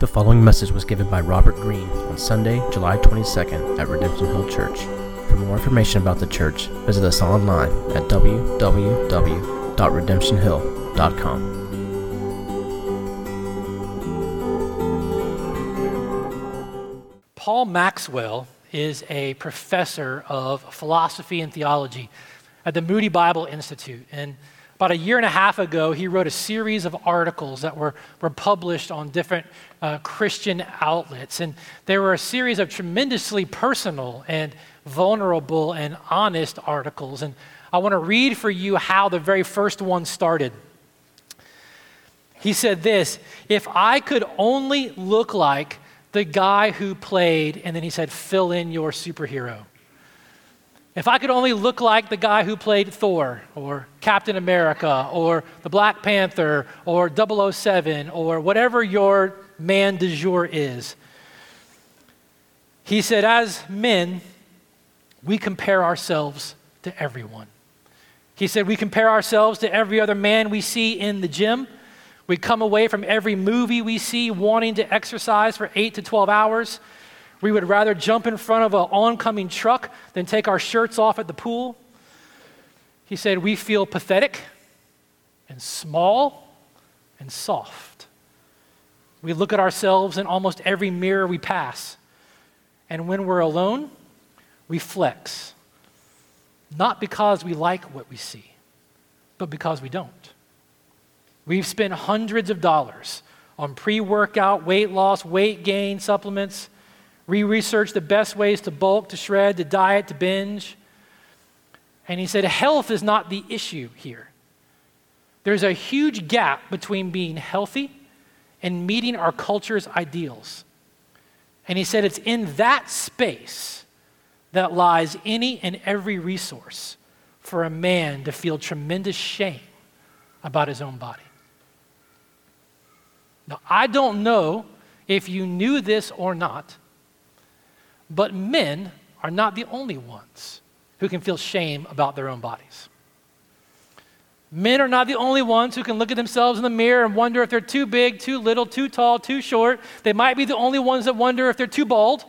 The following message was given by Robert Greene on Sunday, July 22nd at Redemption Hill Church. For more information about the church, visit us online at www.redemptionhill.com. Paul Maxwell is a professor of philosophy and theology at the Moody Bible Institute. And about a year and a half ago, he wrote a series of articles that were, were published on different uh, Christian outlets. And they were a series of tremendously personal and vulnerable and honest articles. And I want to read for you how the very first one started. He said this If I could only look like the guy who played, and then he said, fill in your superhero. If I could only look like the guy who played Thor or Captain America or the Black Panther or 007 or whatever your man de jour is. He said, as men, we compare ourselves to everyone. He said, we compare ourselves to every other man we see in the gym. We come away from every movie we see wanting to exercise for 8 to 12 hours. We would rather jump in front of an oncoming truck than take our shirts off at the pool. He said, We feel pathetic and small and soft. We look at ourselves in almost every mirror we pass. And when we're alone, we flex. Not because we like what we see, but because we don't. We've spent hundreds of dollars on pre workout, weight loss, weight gain supplements we researched the best ways to bulk, to shred, to diet, to binge. And he said, health is not the issue here. There's a huge gap between being healthy and meeting our culture's ideals. And he said, it's in that space that lies any and every resource for a man to feel tremendous shame about his own body. Now, I don't know if you knew this or not, but men are not the only ones who can feel shame about their own bodies. Men are not the only ones who can look at themselves in the mirror and wonder if they're too big, too little, too tall, too short. They might be the only ones that wonder if they're too bald.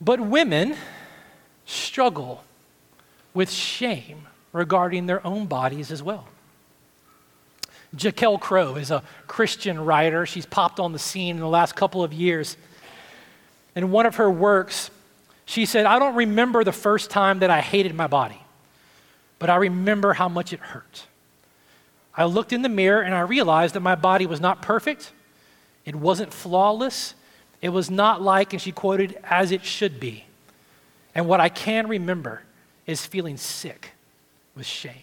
But women struggle with shame regarding their own bodies as well. Jaquelle Crowe is a Christian writer. She's popped on the scene in the last couple of years in one of her works, she said, I don't remember the first time that I hated my body, but I remember how much it hurt. I looked in the mirror and I realized that my body was not perfect, it wasn't flawless, it was not like, and she quoted, as it should be. And what I can remember is feeling sick with shame.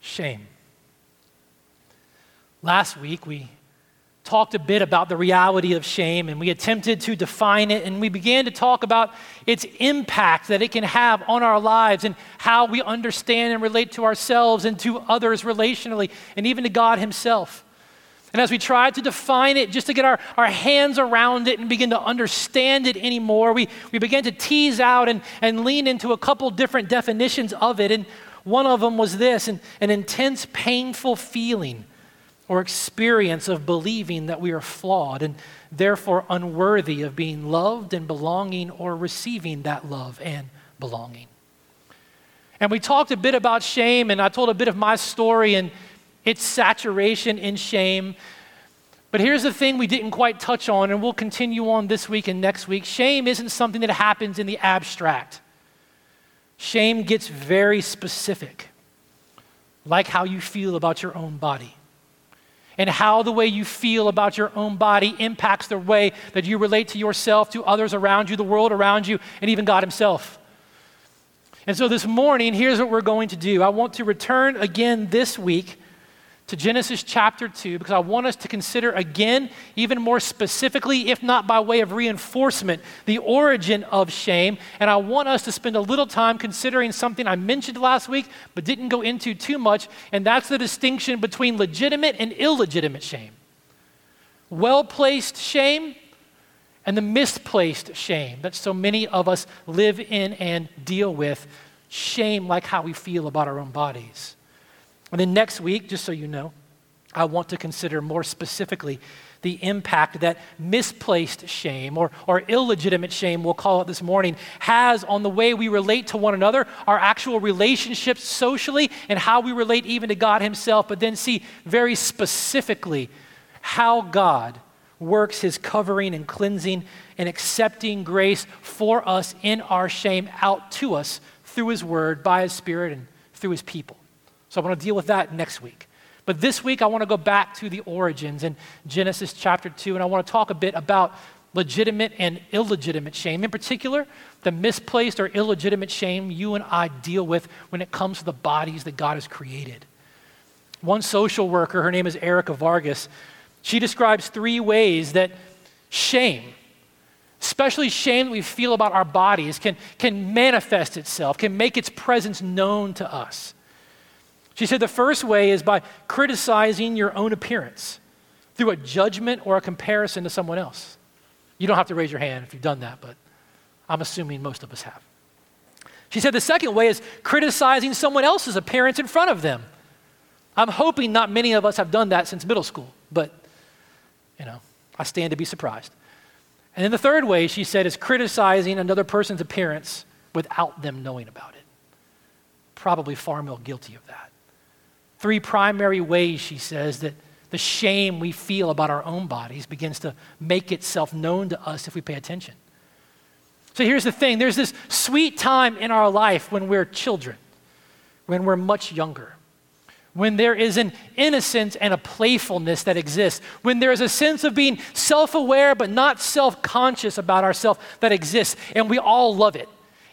Shame. Last week, we talked a bit about the reality of shame and we attempted to define it and we began to talk about its impact that it can have on our lives and how we understand and relate to ourselves and to others relationally and even to God Himself. And as we tried to define it, just to get our, our hands around it and begin to understand it anymore, we, we began to tease out and, and lean into a couple different definitions of it. And one of them was this an, an intense, painful feeling or experience of believing that we are flawed and therefore unworthy of being loved and belonging or receiving that love and belonging. And we talked a bit about shame, and I told a bit of my story and its saturation in shame. But here's the thing we didn't quite touch on, and we'll continue on this week and next week. Shame isn't something that happens in the abstract, shame gets very specific, like how you feel about your own body and how the way you feel about your own body impacts the way that you relate to yourself, to others around you, the world around you, and even God Himself. And so this morning, here's what we're going to do. I want to return again this week to Genesis chapter 2 because I want us to consider again, even more specifically, if not by way of reinforcement, the origin of shame. And I want us to spend a little time considering something I mentioned last week but didn't go into too much, and that's the distinction between legitimate and illegitimate shame. Well placed shame and the misplaced shame that so many of us live in and deal with. Shame like how we feel about our own bodies. And then next week, just so you know, I want to consider more specifically the impact that misplaced shame or, or illegitimate shame, we'll call it this morning, has on the way we relate to one another, our actual relationships socially, and how we relate even to God Himself, but then see very specifically how God works His covering and cleansing and accepting grace for us in our shame out to us through His Word, by His Spirit, and through His people. So I want to deal with that next week. But this week, I want to go back to the origins in Genesis chapter 2, and I want to talk a bit about legitimate and illegitimate shame. In particular, the misplaced or illegitimate shame you and I deal with when it comes to the bodies that God has created. One social worker, her name is Erica Vargas, she describes three ways that shame, especially shame that we feel about our bodies, can, can manifest itself, can make its presence known to us. She said the first way is by criticizing your own appearance through a judgment or a comparison to someone else. You don't have to raise your hand if you've done that, but I'm assuming most of us have. She said the second way is criticizing someone else's appearance in front of them. I'm hoping not many of us have done that since middle school, but you know, I stand to be surprised. And then the third way, she said, is criticizing another person's appearance without them knowing about it. Probably far more guilty of that. Three primary ways, she says, that the shame we feel about our own bodies begins to make itself known to us if we pay attention. So here's the thing there's this sweet time in our life when we're children, when we're much younger, when there is an innocence and a playfulness that exists, when there is a sense of being self aware but not self conscious about ourselves that exists, and we all love it.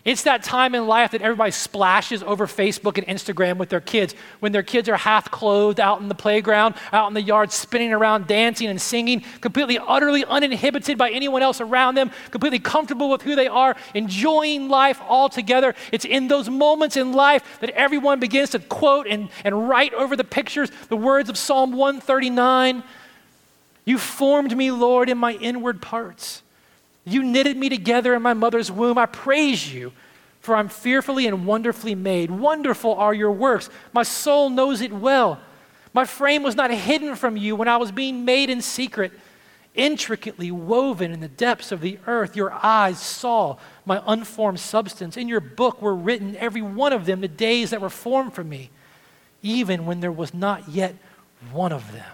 It's that time in life that everybody splashes over Facebook and Instagram with their kids when their kids are half clothed out in the playground, out in the yard, spinning around, dancing and singing, completely, utterly uninhibited by anyone else around them, completely comfortable with who they are, enjoying life altogether. It's in those moments in life that everyone begins to quote and, and write over the pictures the words of Psalm 139 You formed me, Lord, in my inward parts. You knitted me together in my mother's womb. I praise you, for I'm fearfully and wonderfully made. Wonderful are your works. My soul knows it well. My frame was not hidden from you when I was being made in secret, intricately woven in the depths of the earth. Your eyes saw my unformed substance. In your book were written, every one of them, the days that were formed for me, even when there was not yet one of them.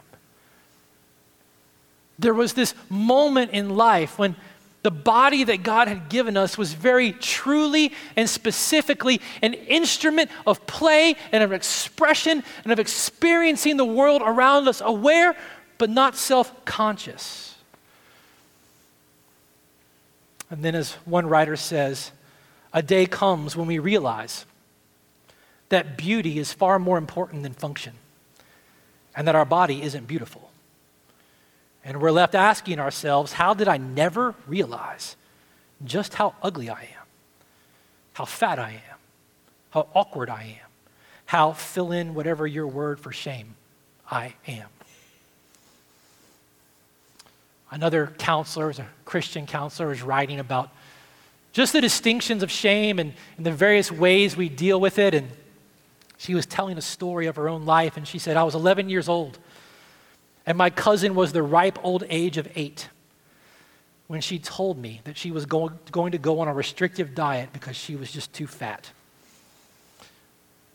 There was this moment in life when the body that God had given us was very truly and specifically an instrument of play and of expression and of experiencing the world around us, aware but not self conscious. And then, as one writer says, a day comes when we realize that beauty is far more important than function and that our body isn't beautiful. And we're left asking ourselves, how did I never realize just how ugly I am? How fat I am? How awkward I am? How fill in whatever your word for shame I am? Another counselor, a Christian counselor, is writing about just the distinctions of shame and, and the various ways we deal with it. And she was telling a story of her own life, and she said, I was 11 years old and my cousin was the ripe old age of eight when she told me that she was going, going to go on a restrictive diet because she was just too fat.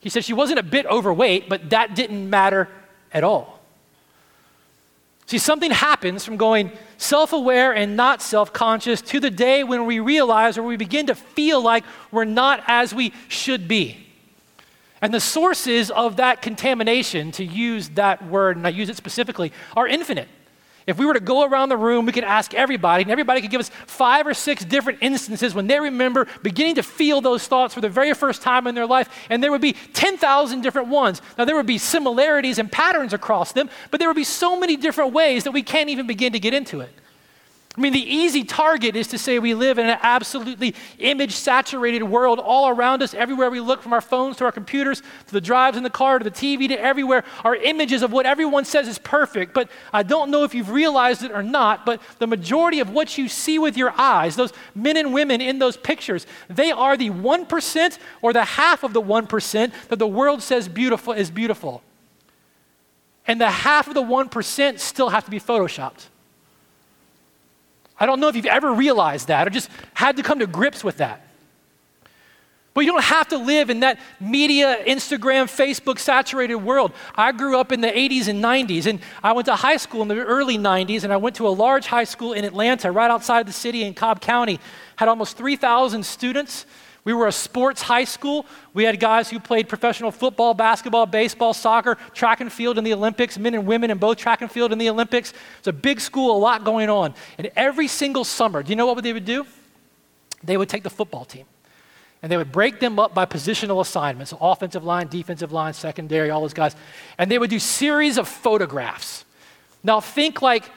He said she wasn't a bit overweight, but that didn't matter at all. See, something happens from going self aware and not self conscious to the day when we realize or we begin to feel like we're not as we should be. And the sources of that contamination, to use that word, and I use it specifically, are infinite. If we were to go around the room, we could ask everybody, and everybody could give us five or six different instances when they remember beginning to feel those thoughts for the very first time in their life, and there would be 10,000 different ones. Now, there would be similarities and patterns across them, but there would be so many different ways that we can't even begin to get into it. I mean, the easy target is to say we live in an absolutely image saturated world all around us, everywhere we look, from our phones to our computers to the drives in the car to the TV to everywhere, are images of what everyone says is perfect. But I don't know if you've realized it or not, but the majority of what you see with your eyes, those men and women in those pictures, they are the 1% or the half of the 1% that the world says beautiful is beautiful. and the half of the 1% still have to be photoshopped. I don't know if you've ever realized that or just had to come to grips with that. But you don't have to live in that media, Instagram, Facebook saturated world. I grew up in the 80s and 90s, and I went to high school in the early 90s, and I went to a large high school in Atlanta, right outside the city in Cobb County. Had almost 3,000 students. We were a sports high school. We had guys who played professional football, basketball, baseball, soccer, track and field in the Olympics, men and women in both track and field in the Olympics. It's a big school, a lot going on. And every single summer, do you know what they would do? They would take the football team and they would break them up by positional assignments offensive line, defensive line, secondary, all those guys. And they would do series of photographs. Now, think like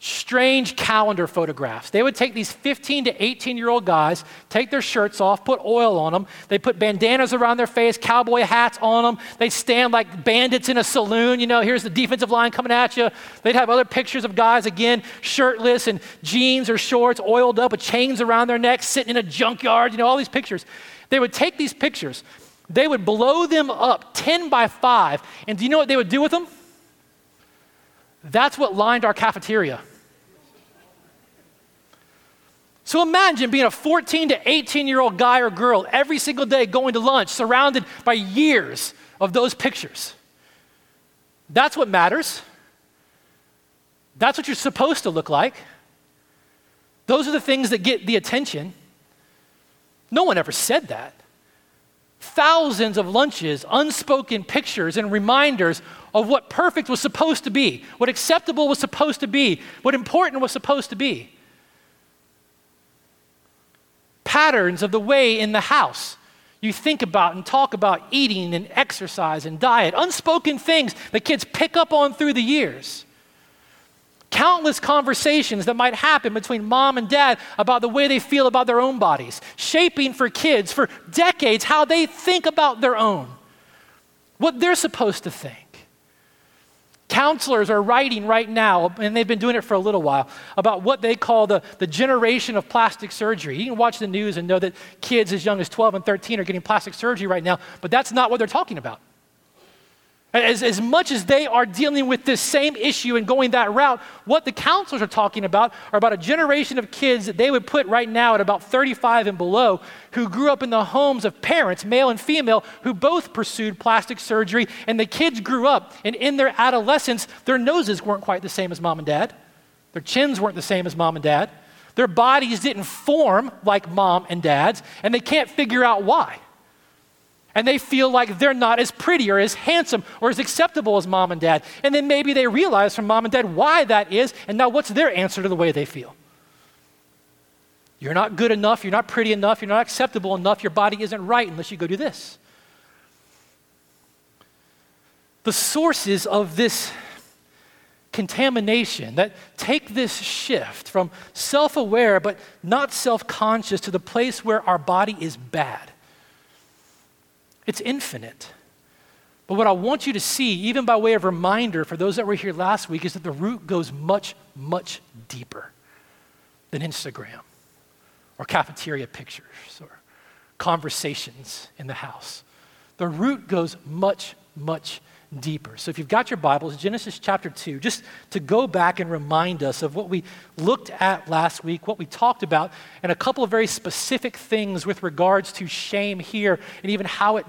strange calendar photographs. They would take these 15 to 18 year old guys, take their shirts off, put oil on them. They put bandanas around their face, cowboy hats on them. They stand like bandits in a saloon. You know, here's the defensive line coming at you. They'd have other pictures of guys, again, shirtless and jeans or shorts, oiled up with chains around their necks, sitting in a junkyard. You know, all these pictures. They would take these pictures, they would blow them up 10 by 5. And do you know what they would do with them? That's what lined our cafeteria. So imagine being a 14 to 18 year old guy or girl every single day going to lunch, surrounded by years of those pictures. That's what matters. That's what you're supposed to look like. Those are the things that get the attention. No one ever said that. Thousands of lunches, unspoken pictures, and reminders of what perfect was supposed to be, what acceptable was supposed to be, what important was supposed to be patterns of the way in the house you think about and talk about eating and exercise and diet, unspoken things that kids pick up on through the years. Countless conversations that might happen between mom and dad about the way they feel about their own bodies, shaping for kids for decades how they think about their own, what they're supposed to think. Counselors are writing right now, and they've been doing it for a little while, about what they call the, the generation of plastic surgery. You can watch the news and know that kids as young as 12 and 13 are getting plastic surgery right now, but that's not what they're talking about. As, as much as they are dealing with this same issue and going that route, what the counselors are talking about are about a generation of kids that they would put right now at about 35 and below who grew up in the homes of parents, male and female, who both pursued plastic surgery. And the kids grew up, and in their adolescence, their noses weren't quite the same as mom and dad, their chins weren't the same as mom and dad, their bodies didn't form like mom and dad's, and they can't figure out why and they feel like they're not as pretty or as handsome or as acceptable as mom and dad. And then maybe they realize from mom and dad why that is, and now what's their answer to the way they feel? You're not good enough, you're not pretty enough, you're not acceptable enough, your body isn't right unless you go do this. The sources of this contamination that take this shift from self aware but not self conscious to the place where our body is bad it's infinite. But what I want you to see, even by way of reminder for those that were here last week, is that the root goes much, much deeper than Instagram or cafeteria pictures or conversations in the house. The root goes much, much deeper. So if you've got your Bibles, Genesis chapter 2, just to go back and remind us of what we looked at last week, what we talked about, and a couple of very specific things with regards to shame here and even how it,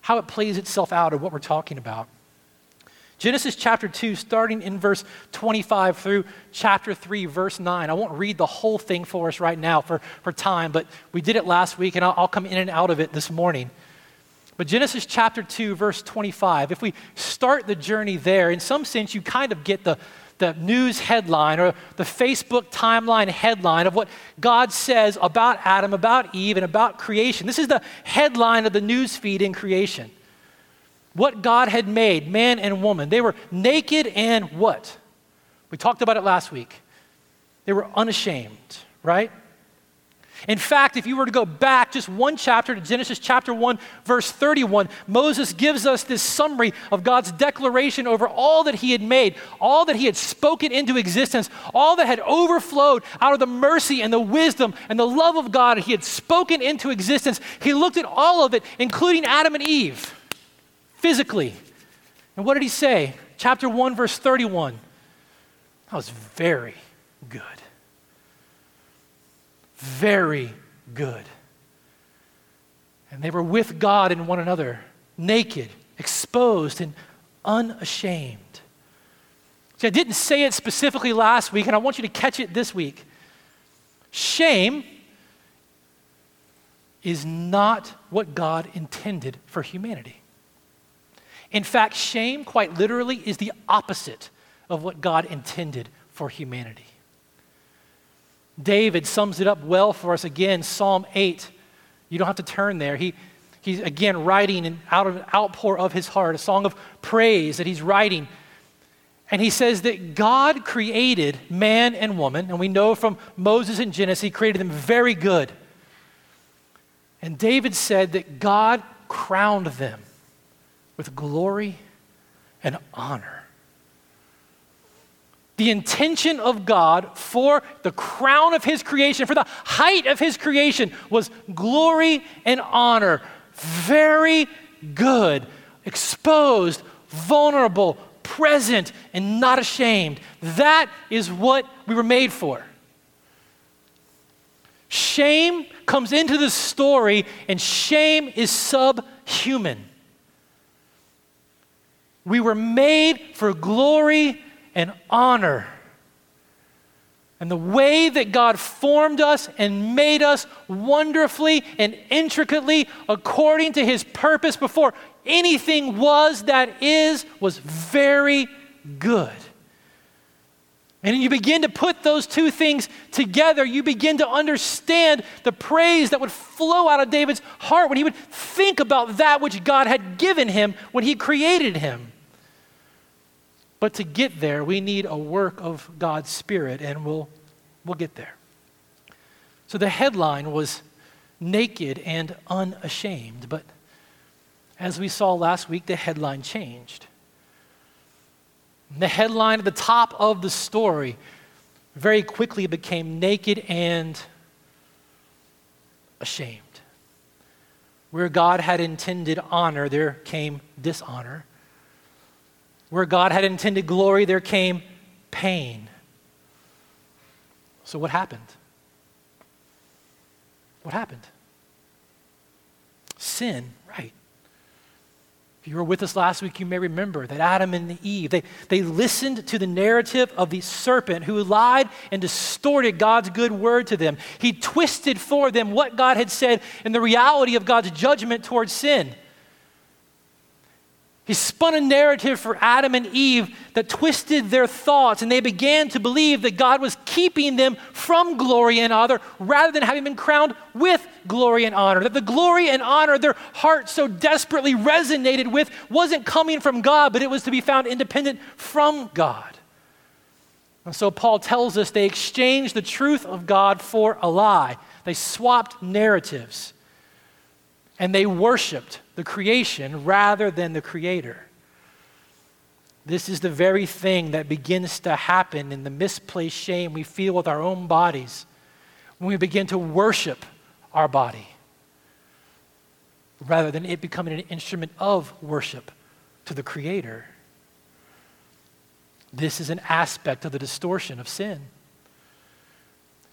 how it plays itself out of what we're talking about. Genesis chapter 2, starting in verse 25 through chapter 3, verse 9. I won't read the whole thing for us right now for, for time, but we did it last week, and I'll, I'll come in and out of it this morning. But Genesis chapter 2, verse 25, if we start the journey there, in some sense, you kind of get the, the news headline or the Facebook timeline headline of what God says about Adam, about Eve, and about creation. This is the headline of the news feed in creation. What God had made, man and woman. They were naked and what? We talked about it last week. They were unashamed, right? In fact, if you were to go back just one chapter to Genesis chapter 1, verse 31, Moses gives us this summary of God's declaration over all that he had made, all that he had spoken into existence, all that had overflowed out of the mercy and the wisdom and the love of God he had spoken into existence. He looked at all of it, including Adam and Eve, physically. And what did he say? chapter 1, verse 31. That was very good. Very good. And they were with God and one another, naked, exposed, and unashamed. See, I didn't say it specifically last week, and I want you to catch it this week. Shame is not what God intended for humanity. In fact, shame, quite literally, is the opposite of what God intended for humanity. David sums it up well for us again, Psalm 8. You don't have to turn there. He, he's again writing and out of an outpour of his heart, a song of praise that he's writing and he says that God created man and woman, and we know from Moses and Genesis, he created them very good. And David said that God crowned them with glory and honor. The intention of God for the crown of his creation, for the height of his creation, was glory and honor. Very good, exposed, vulnerable, present and not ashamed. That is what we were made for. Shame comes into the story, and shame is subhuman. We were made for glory and honor. And the way that God formed us and made us wonderfully and intricately according to his purpose before anything was that is was very good. And you begin to put those two things together, you begin to understand the praise that would flow out of David's heart when he would think about that which God had given him when he created him. But to get there, we need a work of God's Spirit, and we'll, we'll get there. So the headline was Naked and Unashamed, but as we saw last week, the headline changed. The headline at the top of the story very quickly became naked and ashamed. Where God had intended honor, there came dishonor. Where God had intended glory, there came pain. So, what happened? What happened? Sin right. If you were with us last week, you may remember that Adam and Eve, they, they listened to the narrative of the serpent who lied and distorted God's good word to them. He twisted for them what God had said and the reality of God's judgment towards sin. He spun a narrative for Adam and Eve that twisted their thoughts, and they began to believe that God was keeping them from glory and honor rather than having been crowned with glory and honor. That the glory and honor their heart so desperately resonated with wasn't coming from God, but it was to be found independent from God. And so Paul tells us they exchanged the truth of God for a lie, they swapped narratives, and they worshiped the creation rather than the creator. This is the very thing that begins to happen in the misplaced shame we feel with our own bodies when we begin to worship our body rather than it becoming an instrument of worship to the Creator. This is an aspect of the distortion of sin.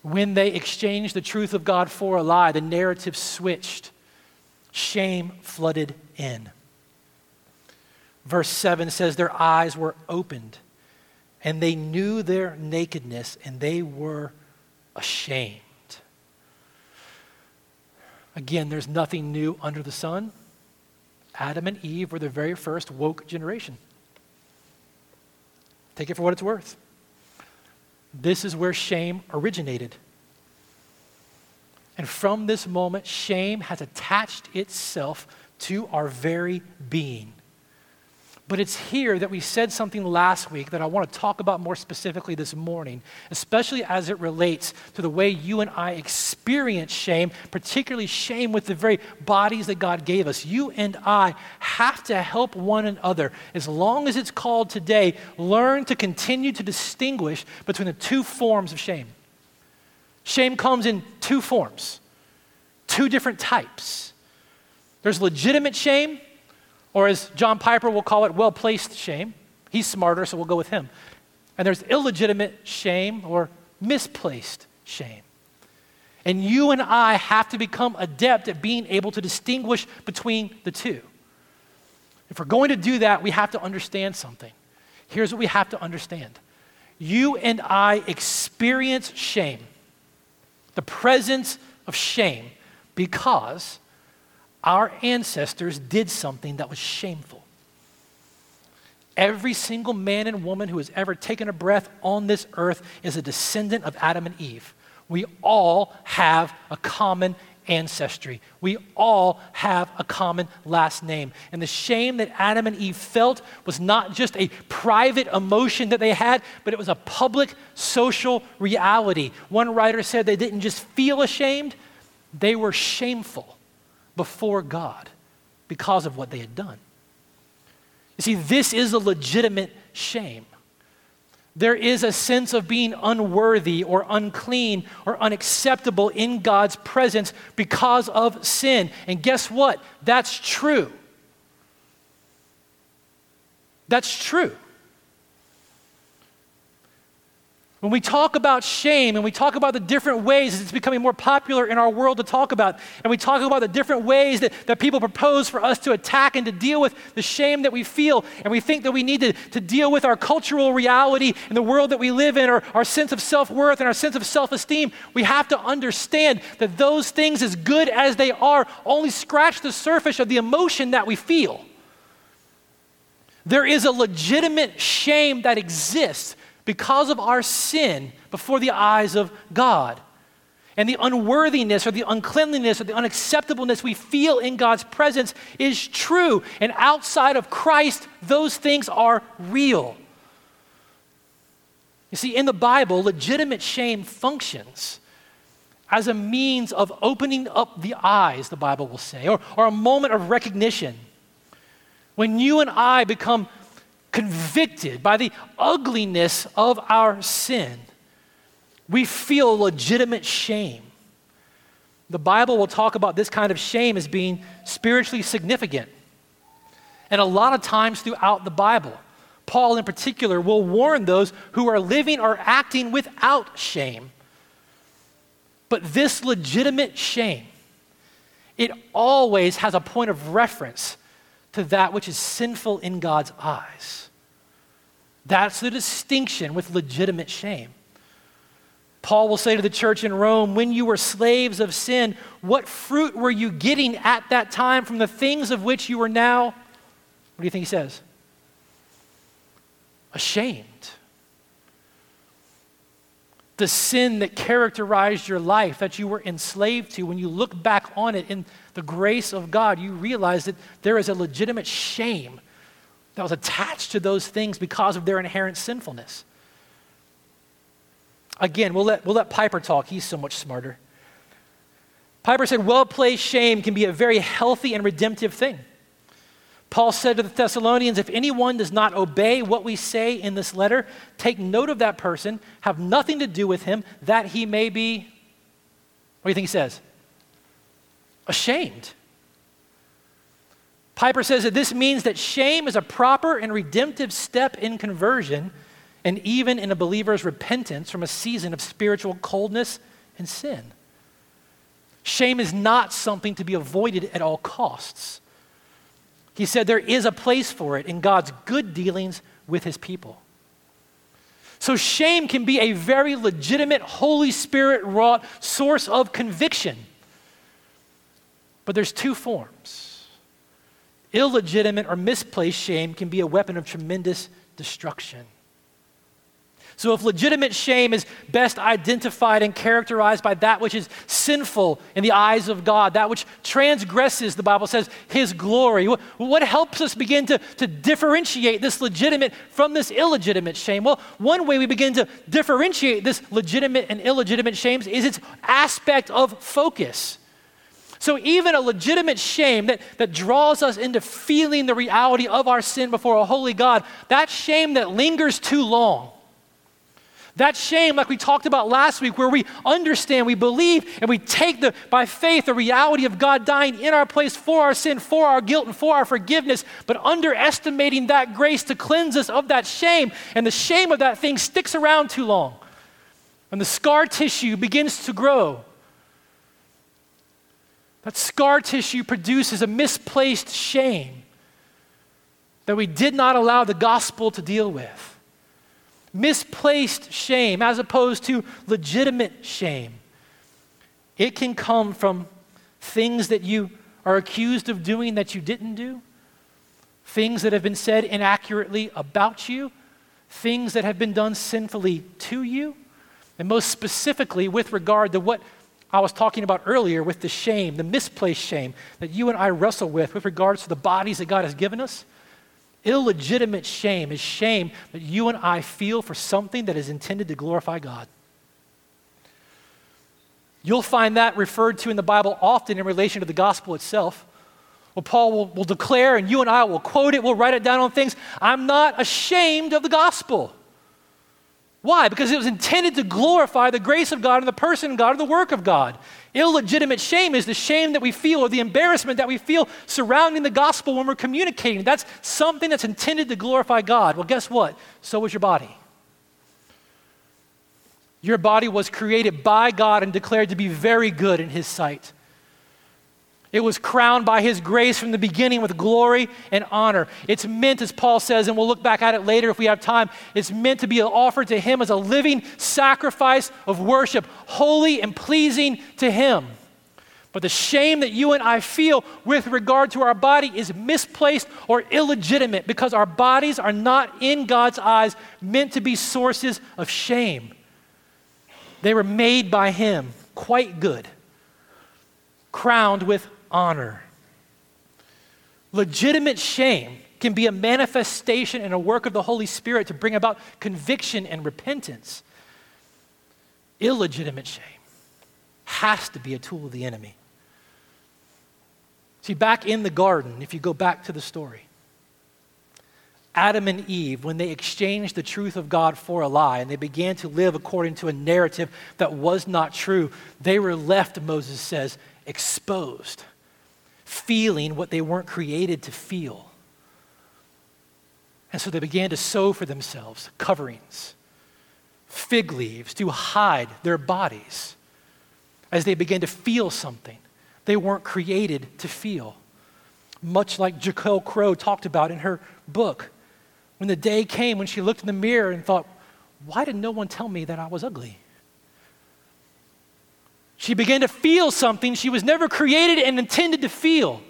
When they exchanged the truth of God for a lie, the narrative switched shame flooded in. Verse 7 says, Their eyes were opened, and they knew their nakedness, and they were ashamed. Again, there's nothing new under the sun. Adam and Eve were the very first woke generation. Take it for what it's worth. This is where shame originated. And from this moment, shame has attached itself to our very being. But it's here that we said something last week that I want to talk about more specifically this morning, especially as it relates to the way you and I experience shame, particularly shame with the very bodies that God gave us. You and I have to help one another, as long as it's called today, learn to continue to distinguish between the two forms of shame. Shame comes in two forms, two different types. There's legitimate shame, or as John Piper will call it, well placed shame. He's smarter, so we'll go with him. And there's illegitimate shame or misplaced shame. And you and I have to become adept at being able to distinguish between the two. If we're going to do that, we have to understand something. Here's what we have to understand you and I experience shame, the presence of shame, because our ancestors did something that was shameful. Every single man and woman who has ever taken a breath on this earth is a descendant of Adam and Eve. We all have a common ancestry. We all have a common last name. And the shame that Adam and Eve felt was not just a private emotion that they had, but it was a public social reality. One writer said they didn't just feel ashamed, they were shameful before God because of what they had done. You see, this is a legitimate shame. There is a sense of being unworthy or unclean or unacceptable in God's presence because of sin. And guess what? That's true. That's true. When we talk about shame and we talk about the different ways it's becoming more popular in our world to talk about, and we talk about the different ways that, that people propose for us to attack and to deal with the shame that we feel, and we think that we need to, to deal with our cultural reality and the world that we live in, or our sense of self worth and our sense of self esteem, we have to understand that those things, as good as they are, only scratch the surface of the emotion that we feel. There is a legitimate shame that exists because of our sin before the eyes of God. And the unworthiness or the uncleanliness or the unacceptableness we feel in God's presence is true. And outside of Christ, those things are real. You see, in the Bible, legitimate shame functions as a means of opening up the eyes, the Bible will say, or, or a moment of recognition. When you and I become convicted by the ugliness of our sin, we feel legitimate shame. The Bible will talk about this kind of shame as being spiritually significant. And a lot of times throughout the Bible, Paul in particular will warn those who are living or acting without shame. But this legitimate shame, it always has a point of reference to that which is sinful in God's eyes. That's the distinction with legitimate shame. Paul will say to the church in Rome, when you were slaves of sin, what fruit were you getting at that time from the things of which you are now, what do you think he says? Ashamed. The sin that characterized your life, that you were enslaved to, when you look back on it in the grace of God, you realize that there is a legitimate shame that was attached to those things because of their inherent sinfulness. Again, we'll let, we'll let Piper talk. He's so much smarter. Piper said, well placed shame can be a very healthy and redemptive thing. Paul said to the Thessalonians, if anyone does not obey what we say in this letter, take note of that person, have nothing to do with him, that he may be, what do you think he says? Ashamed. Piper says that this means that shame is a proper and redemptive step in conversion and even in a believer's repentance from a season of spiritual coldness and sin. Shame is not something to be avoided at all costs. He said there is a place for it in God's good dealings with his people. So, shame can be a very legitimate, Holy Spirit wrought source of conviction. But there's two forms illegitimate or misplaced shame can be a weapon of tremendous destruction. So, if legitimate shame is best identified and characterized by that which is sinful in the eyes of God, that which transgresses, the Bible says, His glory, what, helps us begin to, to differentiate this legitimate from this illegitimate shame? Well, one way we begin to differentiate this legitimate and illegitimate shames is its aspect of focus. So, even a legitimate shame that, that draws us into feeling the reality of our sin before a holy God, that shame that lingers too long, That shame, like we talked about last week, where we understand, we believe, and we take the, by faith the reality of God dying in our place for our sin, for our guilt, and for our forgiveness, but underestimating that grace to cleanse us of that shame. And the shame of that thing sticks around too long. And the scar tissue begins to grow. That scar tissue produces a misplaced shame that we did not allow the gospel to deal with. Misplaced shame as opposed to legitimate shame. It can come from things that you are accused of doing that you didn't do, things that have been said inaccurately about you, things that have been done sinfully to you, and most specifically with regard to what I was talking about earlier with the shame, the misplaced shame that you and I wrestle with with regards to the bodies that God has given us. Illegitimate shame is shame that you and I feel for something that is intended to glorify God. You'll find that referred to in the Bible often in relation to the gospel itself. Well, Paul will, will declare, and you and I will quote it, we'll write it down on things. I'm not ashamed of the gospel. Why? Because it was intended to glorify the grace of God and the person of God and the work of God. Illegitimate shame is the shame that we feel or the embarrassment that we feel surrounding the gospel when we're communicating. That's something that's intended to glorify God. Well, guess what? So was your body. Your body was created by God and declared to be very good in His sight. It was crowned by his grace from the beginning with glory and honor. It's meant, as Paul says, and we'll look back at it later if we have time, it's meant to be offered to him as a living sacrifice of worship, holy and pleasing to him. But the shame that you and I feel with regard to our body is misplaced or illegitimate because our bodies are not, in God's eyes, meant to be sources of shame. They were made by Him, quite good, crowned with honor. Legitimate shame can be a manifestation and a work of the Holy Spirit to bring about conviction and repentance. Illegitimate shame has to be a tool of the enemy. See, back in the garden, if you go back to the story, Adam and Eve, when they exchanged the truth of God for a lie and they began to live according to a narrative that was not true, they were left, Moses says, exposed feeling what they weren't created to feel. And so they began to sew for themselves coverings, fig leaves to hide their bodies as they began to feel something they weren't created to feel. Much like Jaquelle Crowe talked about in her book. When the day came when she looked in the mirror and thought, why did no one tell me that I was ugly? She began to feel something she was never created and intended to feel.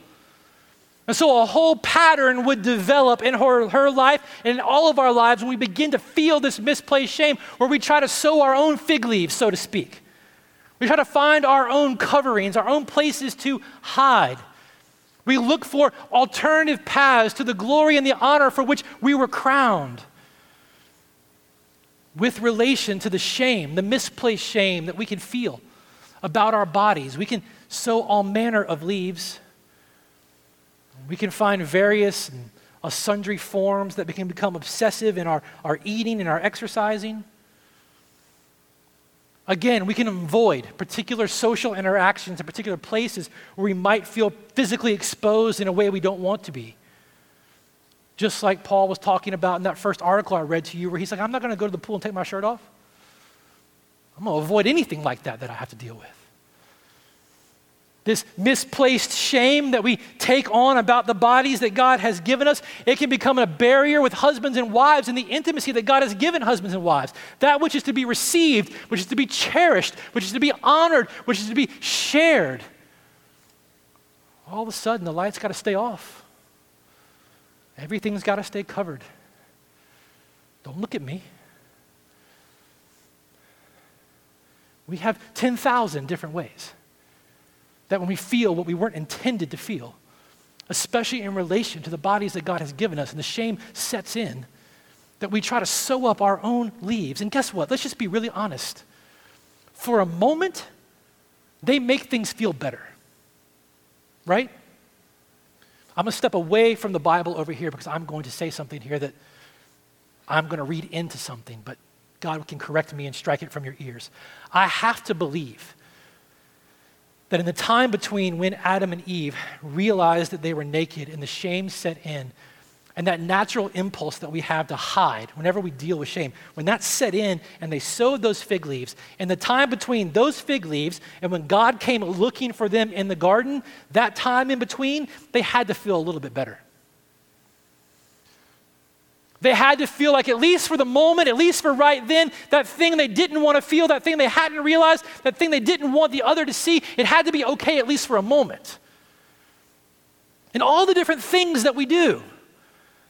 And so a whole pattern would develop in her, her life and in all of our lives when we begin to feel this misplaced shame, where we try to sew our own fig leaves, so to speak. We try to find our own coverings, our own places to hide. We look for alternative paths to the glory and the honor for which we were crowned. With relation to the shame, the misplaced shame that we can feel about our bodies. We can sew all manner of leaves. We can find various and sundry forms that we can become obsessive in our, our eating and our exercising. Again, we can avoid particular social interactions and particular places where we might feel physically exposed in a way we don't want to be. Just like Paul was talking about in that first article I read to you, where he's like, I'm not going to go to the pool and take my shirt off. I'm going to avoid anything like that that I have to deal with. This misplaced shame that we take on about the bodies that God has given us, it can become a barrier with husbands and wives and the intimacy that God has given husbands and wives. That which is to be received, which is to be cherished, which is to be honored, which is to be shared. All of a sudden, the light's got to stay off. Everything's got to stay covered. Don't look at me. We have 10,000 different ways that when we feel what we weren't intended to feel, especially in relation to the bodies that God has given us, and the shame sets in, that we try to sew up our own leaves. And guess what? Let's just be really honest. For a moment, they make things feel better. Right? I'm going to step away from the Bible over here because I'm going to say something here that I'm going to read into something. But God can correct me and strike it from your ears. I have to believe that in the time between when Adam and Eve realized that they were naked and the shame set in, and that natural impulse that we have to hide whenever we deal with shame, when that set in and they sewed those fig leaves, in the time between those fig leaves and when God came looking for them in the garden, that time in between, they had to feel a little bit better. They had to feel like, at least for the moment, at least for right then, that thing they didn't want to feel, that thing they hadn't realized, that thing they didn't want the other to see, it had to be okay at least for a moment. And all the different things that we do,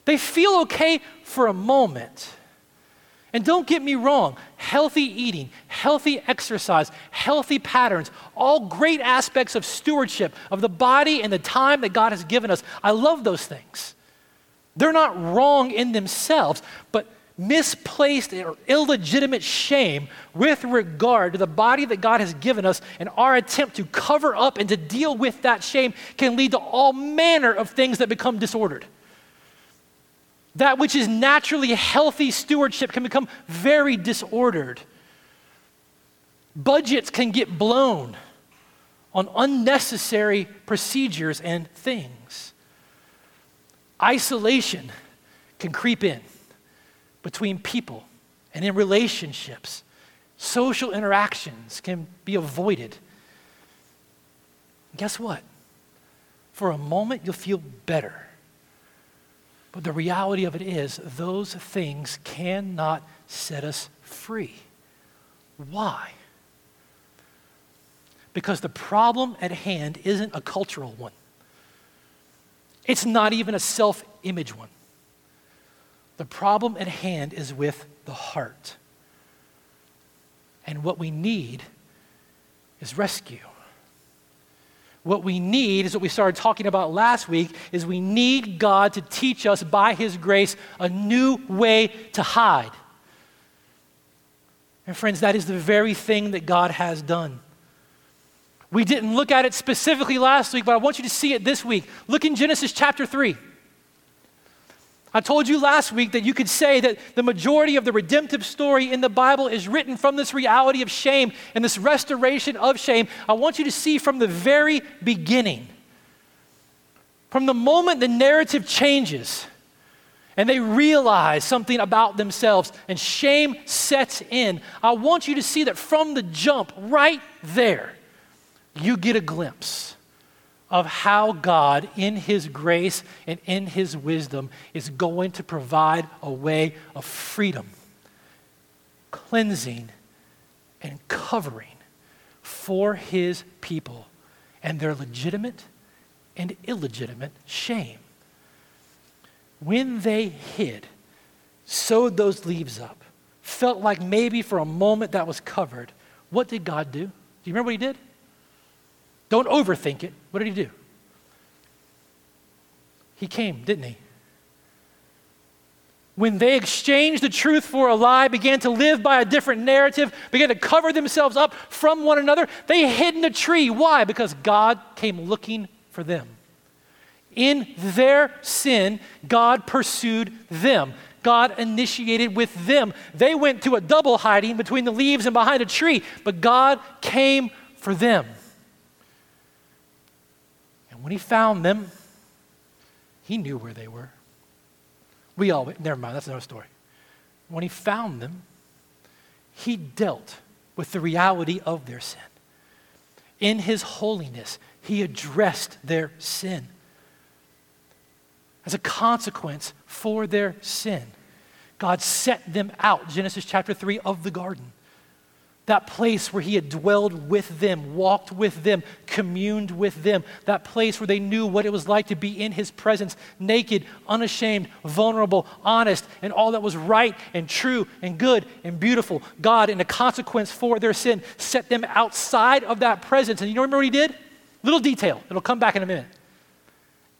they feel okay for a moment. And don't get me wrong, healthy eating, healthy exercise, healthy patterns, all great aspects of stewardship of the body and the time that God has given us. I love those things. They're not wrong in themselves, but misplaced or illegitimate shame with regard to the body that God has given us and our attempt to cover up and to deal with that shame can lead to all manner of things that become disordered. That which is naturally healthy stewardship can become very disordered. Budgets can get blown on unnecessary procedures and things. Isolation can creep in between people and in relationships. Social interactions can be avoided. Guess what? For a moment, you'll feel better. But the reality of it is, those things cannot set us free. Why? Because the problem at hand isn't a cultural one. It's not even a self image one. The problem at hand is with the heart. And what we need is rescue. What we need is what we started talking about last week is we need God to teach us by his grace a new way to hide. And friends, that is the very thing that God has done. We didn't look at it specifically last week, but I want you to see it this week. Look in Genesis chapter 3. I told you last week that you could say that the majority of the redemptive story in the Bible is written from this reality of shame and this restoration of shame. I want you to see from the very beginning, from the moment the narrative changes and they realize something about themselves and shame sets in, I want you to see that from the jump, right there, you get a glimpse of how God, in His grace and in His wisdom, is going to provide a way of freedom, cleansing, and covering for His people and their legitimate and illegitimate shame. When they hid, sewed those leaves up, felt like maybe for a moment that was covered, what did God do? Do you remember what He did? Don't overthink it. What did he do? He came, didn't he? When they exchanged the truth for a lie, began to live by a different narrative, began to cover themselves up from one another, they hid in a tree. Why? Because God came looking for them. In their sin, God pursued them. God initiated with them. They went to a double hiding between the leaves and behind a tree, but God came for them. When he found them, he knew where they were. We all, never mind, that's another story. When he found them, he dealt with the reality of their sin. In his holiness, he addressed their sin. As a consequence for their sin, God set them out, Genesis chapter 3, of the garden that place where he had dwelled with them, walked with them, communed with them, that place where they knew what it was like to be in his presence, naked, unashamed, vulnerable, honest, and all that was right and true and good and beautiful. God, in a consequence for their sin, set them outside of that presence. And you know, remember what he did? Little detail, it'll come back in a minute.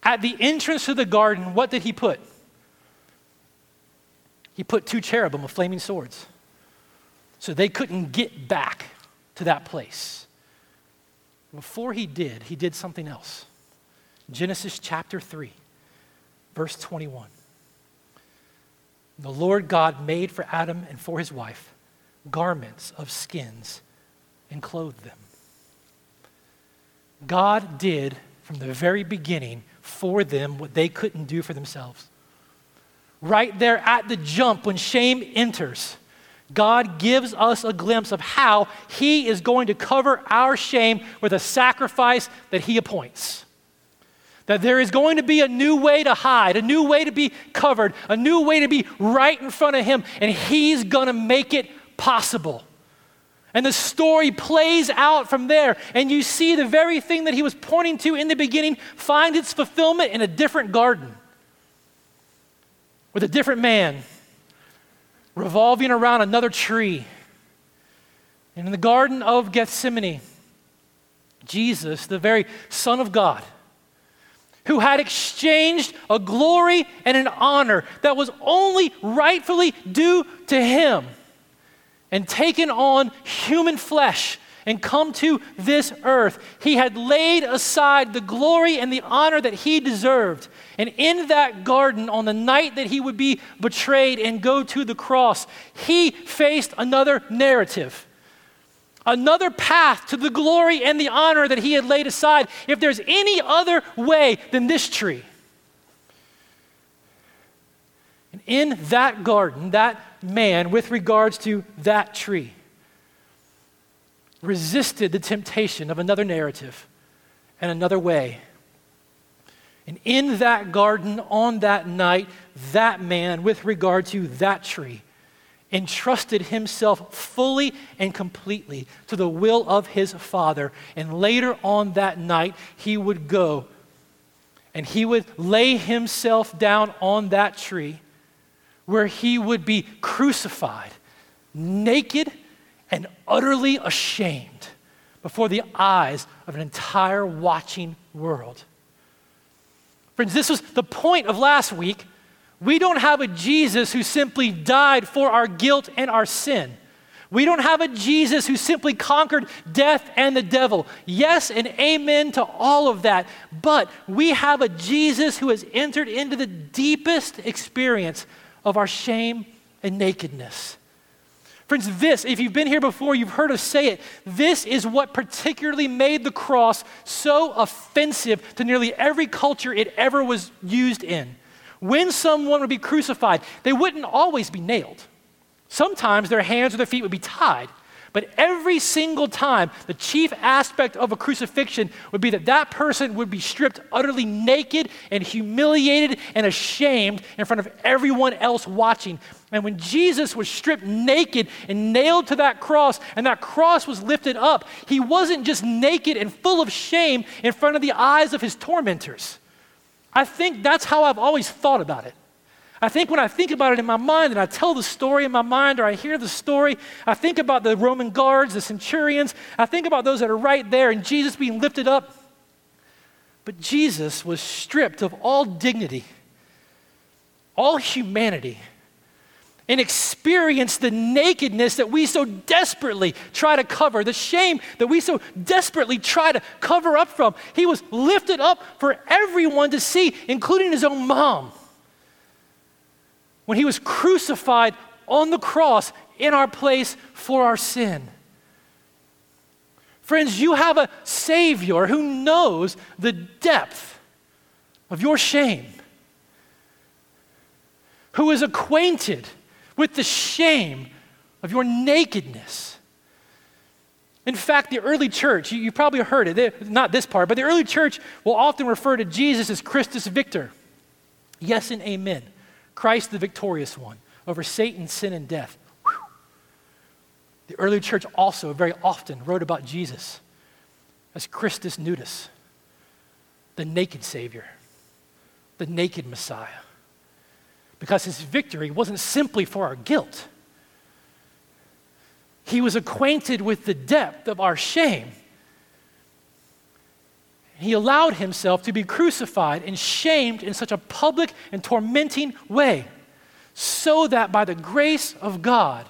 At the entrance to the garden, what did he put? He put two cherubim with flaming swords. So they couldn't get back to that place. Before he did, he did something else. Genesis chapter 3, verse 21. The Lord God made for Adam and for his wife garments of skins and clothed them. God did from the very beginning for them what they couldn't do for themselves. Right there at the jump, when shame enters, God gives us a glimpse of how He is going to cover our shame with a sacrifice that He appoints. That there is going to be a new way to hide, a new way to be covered, a new way to be right in front of Him, and He's going to make it possible. And the story plays out from there, and you see the very thing that He was pointing to in the beginning find its fulfillment in a different garden with a different man revolving around another tree. And in the Garden of Gethsemane, Jesus, the very Son of God, who had exchanged a glory and an honor that was only rightfully due to him, and taken on human flesh and come to this earth. He had laid aside the glory and the honor that he deserved. And in that garden, on the night that he would be betrayed and go to the cross, he faced another narrative, another path to the glory and the honor that he had laid aside. If there's any other way than this tree, and in that garden, that man, with regards to that tree, resisted the temptation of another narrative and another way. And in that garden on that night, that man, with regard to that tree, entrusted himself fully and completely to the will of his Father. And later on that night, he would go and he would lay himself down on that tree where he would be crucified, naked and utterly ashamed before the eyes of an entire watching world. Friends, this was the point of last week. We don't have a Jesus who simply died for our guilt and our sin. We don't have a Jesus who simply conquered death and the devil. Yes, and amen to all of that. But we have a Jesus who has entered into the deepest experience of our shame and nakedness. Friends, this, if you've been here before, you've heard us say it, this is what particularly made the cross so offensive to nearly every culture it ever was used in. When someone would be crucified, they wouldn't always be nailed. Sometimes their hands or their feet would be tied. But every single time, the chief aspect of a crucifixion would be that that person would be stripped utterly naked and humiliated and ashamed in front of everyone else watching. And when Jesus was stripped naked and nailed to that cross, and that cross was lifted up, he wasn't just naked and full of shame in front of the eyes of his tormentors. I think that's how I've always thought about it. I think when I think about it in my mind and I tell the story in my mind or I hear the story, I think about the Roman guards, the centurions, I think about those that are right there and Jesus being lifted up. But Jesus was stripped of all dignity, all humanity, and experienced the nakedness that we so desperately try to cover, the shame that we so desperately try to cover up from. He was lifted up for everyone to see, including his own mom when he was crucified on the cross in our place for our sin. Friends, you have a Savior who knows the depth of your shame, who is acquainted with the shame of your nakedness. In fact, the early church, you, you probably heard it, they, not this part, but the early church will often refer to Jesus as Christus Victor. Yes and amen. Christ the victorious one over Satan, sin, and death. The early church also very often wrote about Jesus as Christus Nudus, the naked Savior, the naked Messiah. Because his victory wasn't simply for our guilt, he was acquainted with the depth of our shame he allowed himself to be crucified and shamed in such a public and tormenting way, so that by the grace of God,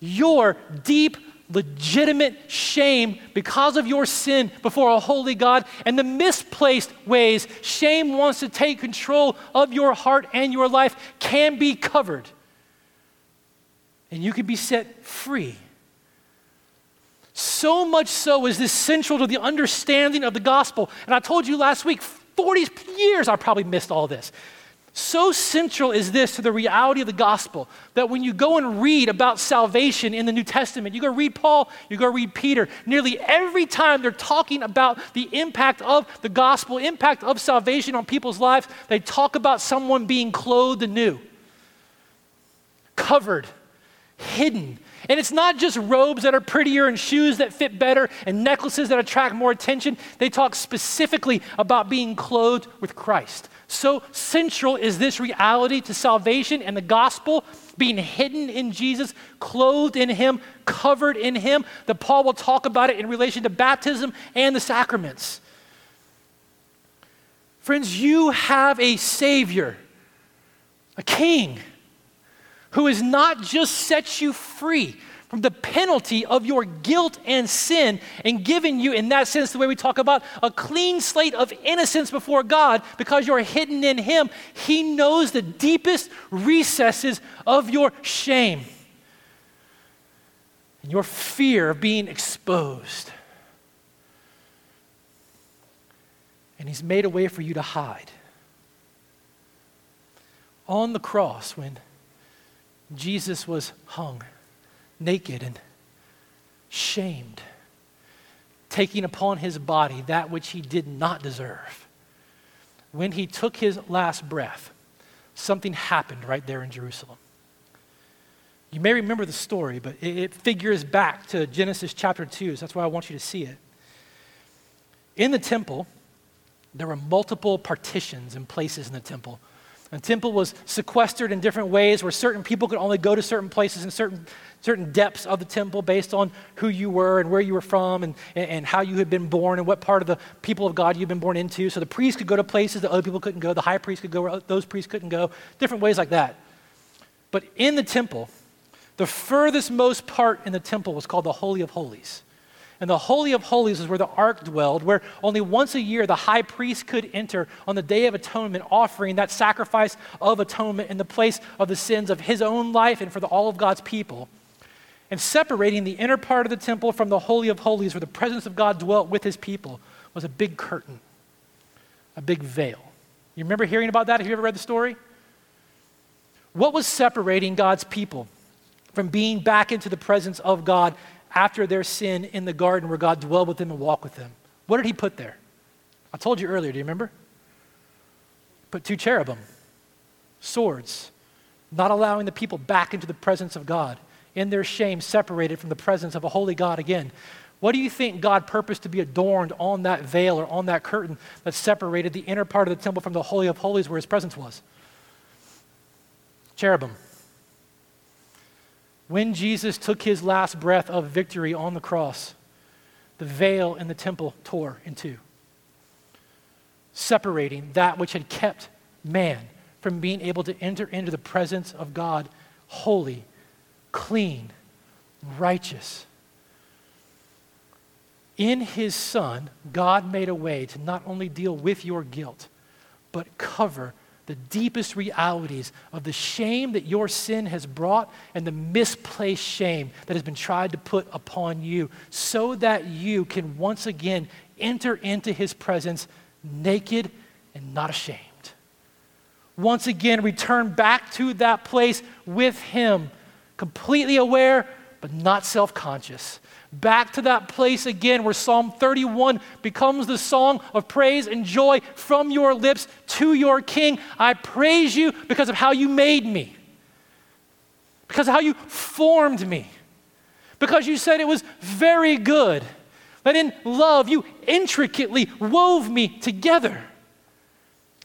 your deep, legitimate shame because of your sin before a holy God and the misplaced ways shame wants to take control of your heart and your life can be covered. and you can be set free. So much so is this central to the understanding of the gospel. And I told you last week, 40 years I probably missed all this. So central is this to the reality of the gospel that when you go and read about salvation in the New Testament, you go read Paul, you go read Peter, nearly every time they're talking about the impact of the gospel, impact of salvation on people's lives, they talk about someone being clothed anew, covered, hidden. And it's not just robes that are prettier and shoes that fit better and necklaces that attract more attention. They talk specifically about being clothed with Christ. So central is this reality to salvation and the gospel, being hidden in Jesus, clothed in Him, covered in Him, that Paul will talk about it in relation to baptism and the sacraments. Friends, you have a Savior, a King, who has not just set you free from the penalty of your guilt and sin and given you, in that sense, the way we talk about a clean slate of innocence before God because you're hidden in Him. He knows the deepest recesses of your shame and your fear of being exposed. And He's made a way for you to hide. On the cross, when Jesus was hung, naked and shamed, taking upon his body that which he did not deserve. When he took his last breath, something happened right there in Jerusalem. You may remember the story, but it, it figures back to Genesis chapter 2, so that's why I want you to see it. In the temple, there were multiple partitions and places in the temple. The temple was sequestered in different ways where certain people could only go to certain places in certain certain depths of the temple based on who you were and where you were from and, and how you had been born and what part of the people of God you'd been born into. So the priests could go to places that other people couldn't go, the high priest could go where those priests couldn't go, different ways like that. But in the temple, the furthest most part in the temple was called the Holy of Holies. And the Holy of Holies is where the ark dwelled, where only once a year the high priest could enter on the Day of Atonement, offering that sacrifice of atonement in the place of the sins of his own life and for the, all of God's people and separating the inner part of the temple from the Holy of Holies, where the presence of God dwelt with his people, was a big curtain, a big veil. You remember hearing about that? Have you ever read the story? What was separating God's people from being back into the presence of God after their sin in the garden where God dwelled with them and walked with them? What did he put there? I told you earlier, do you remember? Put two cherubim, swords, not allowing the people back into the presence of God in their shame, separated from the presence of a holy God again. What do you think God purposed to be adorned on that veil or on that curtain that separated the inner part of the temple from the Holy of Holies where his presence was? Cherubim. When Jesus took his last breath of victory on the cross, the veil in the temple tore in two, separating that which had kept man from being able to enter into the presence of God holy clean, righteous. In his Son, God made a way to not only deal with your guilt, but cover the deepest realities of the shame that your sin has brought and the misplaced shame that has been tried to put upon you, so that you can once again enter into his presence naked and not ashamed. Once again, return back to that place with him completely aware, but not self conscious. Back to that place again where Psalm 31 becomes the song of praise and joy from your lips to your King. I praise you because of how you made me, because of how you formed me, because you said it was very good, that in love you intricately wove me together.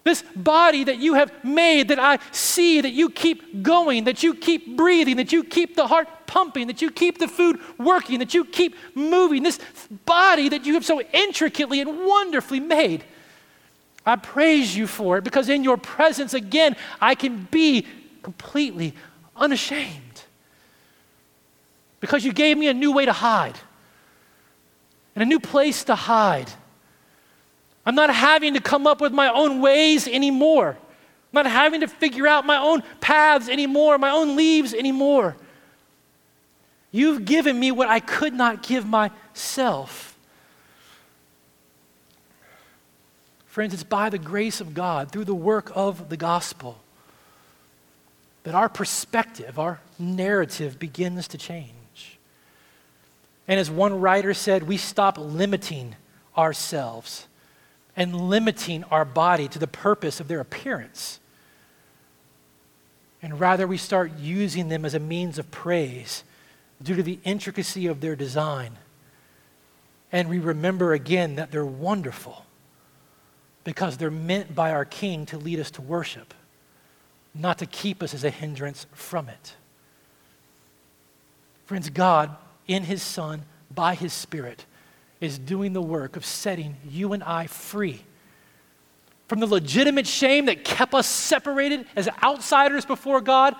This body that you have made, that I see, that you keep going, that you keep breathing, that you keep the heart pumping, that you keep the food working, that you keep moving. This body that you have so intricately and wonderfully made. I praise you for it because in your presence, again, I can be completely unashamed. Because you gave me a new way to hide and a new place to hide I'm not having to come up with my own ways anymore. I'm not having to figure out my own paths anymore, my own leaves anymore. You've given me what I could not give myself. Friends, it's by the grace of God, through the work of the gospel, that our perspective, our narrative begins to change. And as one writer said, we stop limiting ourselves and limiting our body to the purpose of their appearance. And rather, we start using them as a means of praise due to the intricacy of their design. And we remember again that they're wonderful because they're meant by our King to lead us to worship, not to keep us as a hindrance from it. Friends, God, in His Son, by His Spirit, is doing the work of setting you and I free from the legitimate shame that kept us separated as outsiders before God,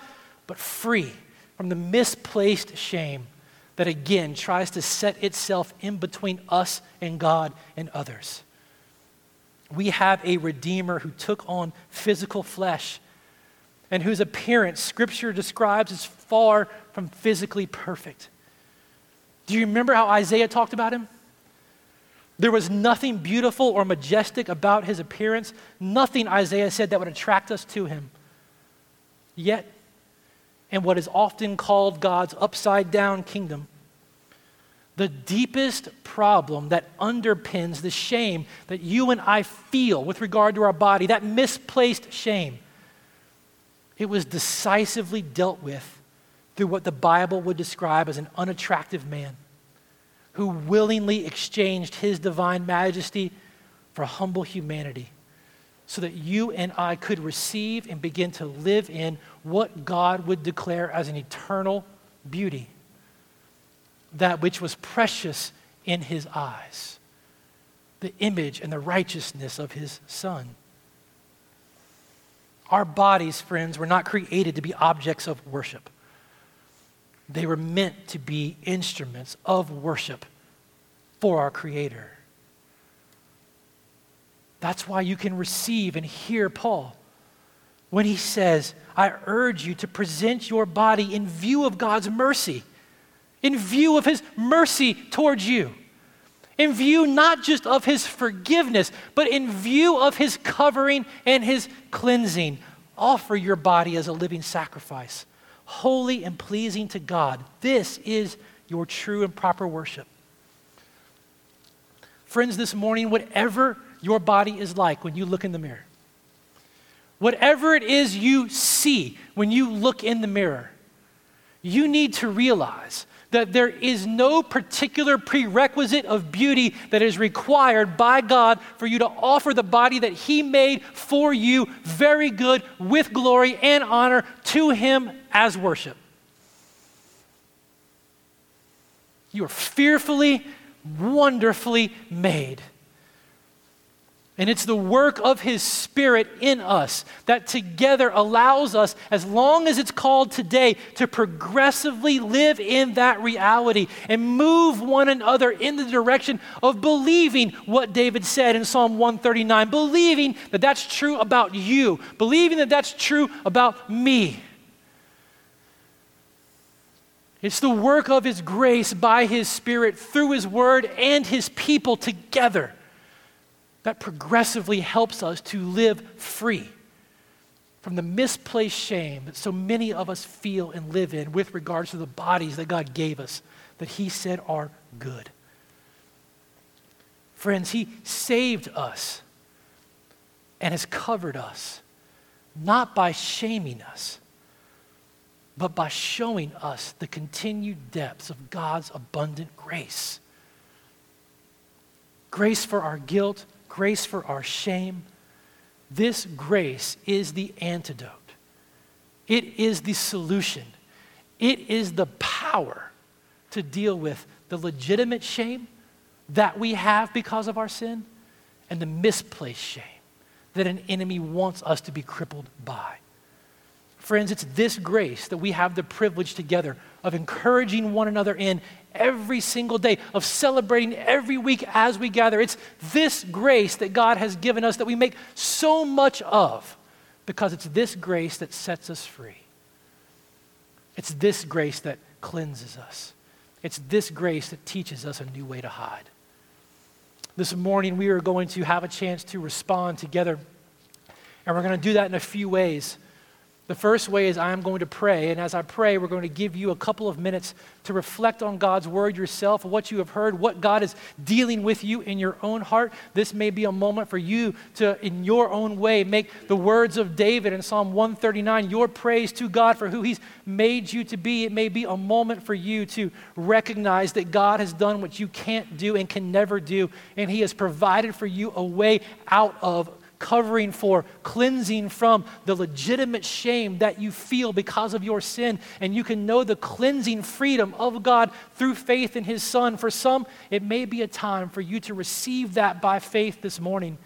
but free from the misplaced shame that again tries to set itself in between us and God and others. We have a Redeemer who took on physical flesh and whose appearance Scripture describes as far from physically perfect. Do you remember how Isaiah talked about him? There was nothing beautiful or majestic about his appearance, nothing, Isaiah said, that would attract us to him. Yet, in what is often called God's upside down kingdom, the deepest problem that underpins the shame that you and I feel with regard to our body, that misplaced shame, it was decisively dealt with through what the Bible would describe as an unattractive man who willingly exchanged his divine majesty for humble humanity so that you and I could receive and begin to live in what God would declare as an eternal beauty, that which was precious in his eyes, the image and the righteousness of his Son. Our bodies, friends, were not created to be objects of worship. They were meant to be instruments of worship for our Creator. That's why you can receive and hear Paul when he says, I urge you to present your body in view of God's mercy, in view of his mercy towards you, in view not just of his forgiveness, but in view of his covering and his cleansing. Offer your body as a living sacrifice holy and pleasing to God. This is your true and proper worship. Friends, this morning, whatever your body is like when you look in the mirror, whatever it is you see when you look in the mirror, you need to realize that there is no particular prerequisite of beauty that is required by God for you to offer the body that He made for you very good with glory and honor to Him as worship. You are fearfully, wonderfully made. And it's the work of His Spirit in us that together allows us, as long as it's called today, to progressively live in that reality and move one another in the direction of believing what David said in Psalm 139, believing that that's true about you, believing that that's true about me. It's the work of His grace by His Spirit through His Word and His people together that progressively helps us to live free from the misplaced shame that so many of us feel and live in with regards to the bodies that God gave us that He said are good. Friends, He saved us and has covered us, not by shaming us but by showing us the continued depths of God's abundant grace. Grace for our guilt, grace for our shame. This grace is the antidote, it is the solution, it is the power to deal with the legitimate shame that we have because of our sin and the misplaced shame that an enemy wants us to be crippled by. Friends, it's this grace that we have the privilege together of encouraging one another in every single day, of celebrating every week as we gather. It's this grace that God has given us that we make so much of because it's this grace that sets us free. It's this grace that cleanses us. It's this grace that teaches us a new way to hide. This morning, we are going to have a chance to respond together, and we're going to do that in a few ways. The first way is I am going to pray, and as I pray, we're going to give you a couple of minutes to reflect on God's word yourself, what you have heard, what God is dealing with you in your own heart. This may be a moment for you to, in your own way, make the words of David in Psalm 139 your praise to God for who He's made you to be. It may be a moment for you to recognize that God has done what you can't do and can never do, and He has provided for you a way out of covering for, cleansing from the legitimate shame that you feel because of your sin. And you can know the cleansing freedom of God through faith in His Son. For some, it may be a time for you to receive that by faith this morning.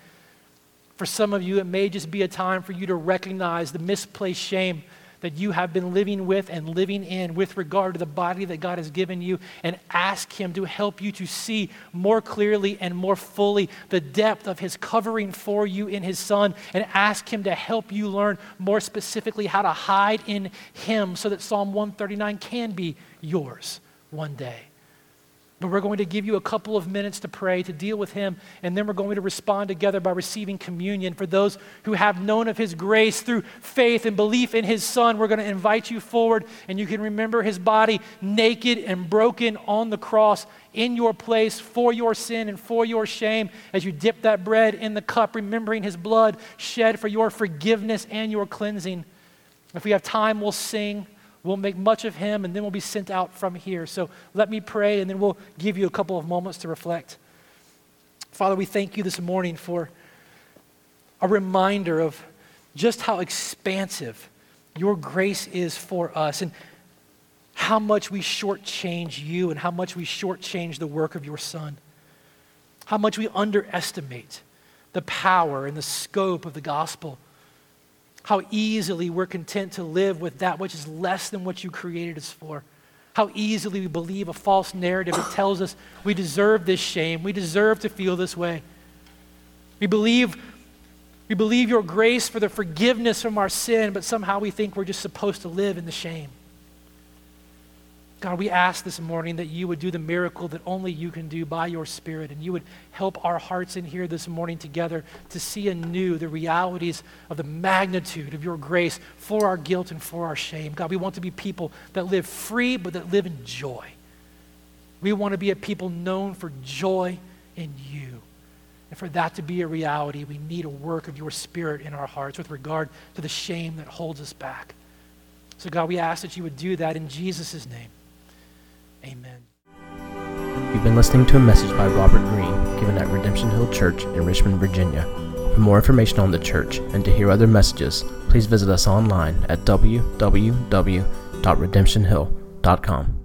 For some of you, it may just be a time for you to recognize the misplaced shame that you have been living with and living in with regard to the body that God has given you and ask Him to help you to see more clearly and more fully the depth of His covering for you in His Son and ask Him to help you learn more specifically how to hide in Him so that Psalm 139 can be yours one day. But we're going to give you a couple of minutes to pray, to deal with Him, and then we're going to respond together by receiving communion. For those who have known of His grace through faith and belief in His Son, we're going to invite you forward, and you can remember His body naked and broken on the cross in your place for your sin and for your shame as you dip that bread in the cup, remembering His blood shed for your forgiveness and your cleansing. If we have time, we'll sing. We'll make much of him, and then we'll be sent out from here. So let me pray, and then we'll give you a couple of moments to reflect. Father, we thank you this morning for a reminder of just how expansive your grace is for us and how much we shortchange you and how much we shortchange the work of your Son. How much we underestimate the power and the scope of the gospel how easily we're content to live with that which is less than what you created us for. How easily we believe a false narrative that tells us we deserve this shame, we deserve to feel this way. We believe, we believe your grace for the forgiveness from our sin, but somehow we think we're just supposed to live in the shame. God, we ask this morning that you would do the miracle that only you can do by your Spirit, and you would help our hearts in here this morning together to see anew the realities of the magnitude of your grace for our guilt and for our shame. God, we want to be people that live free, but that live in joy. We want to be a people known for joy in you. And for that to be a reality, we need a work of your Spirit in our hearts with regard to the shame that holds us back. So, God, we ask that you would do that in Jesus' name. Amen. You've been listening to a message by Robert Greene given at Redemption Hill Church in Richmond, Virginia. For more information on the church and to hear other messages, please visit us online at www.redemptionhill.com.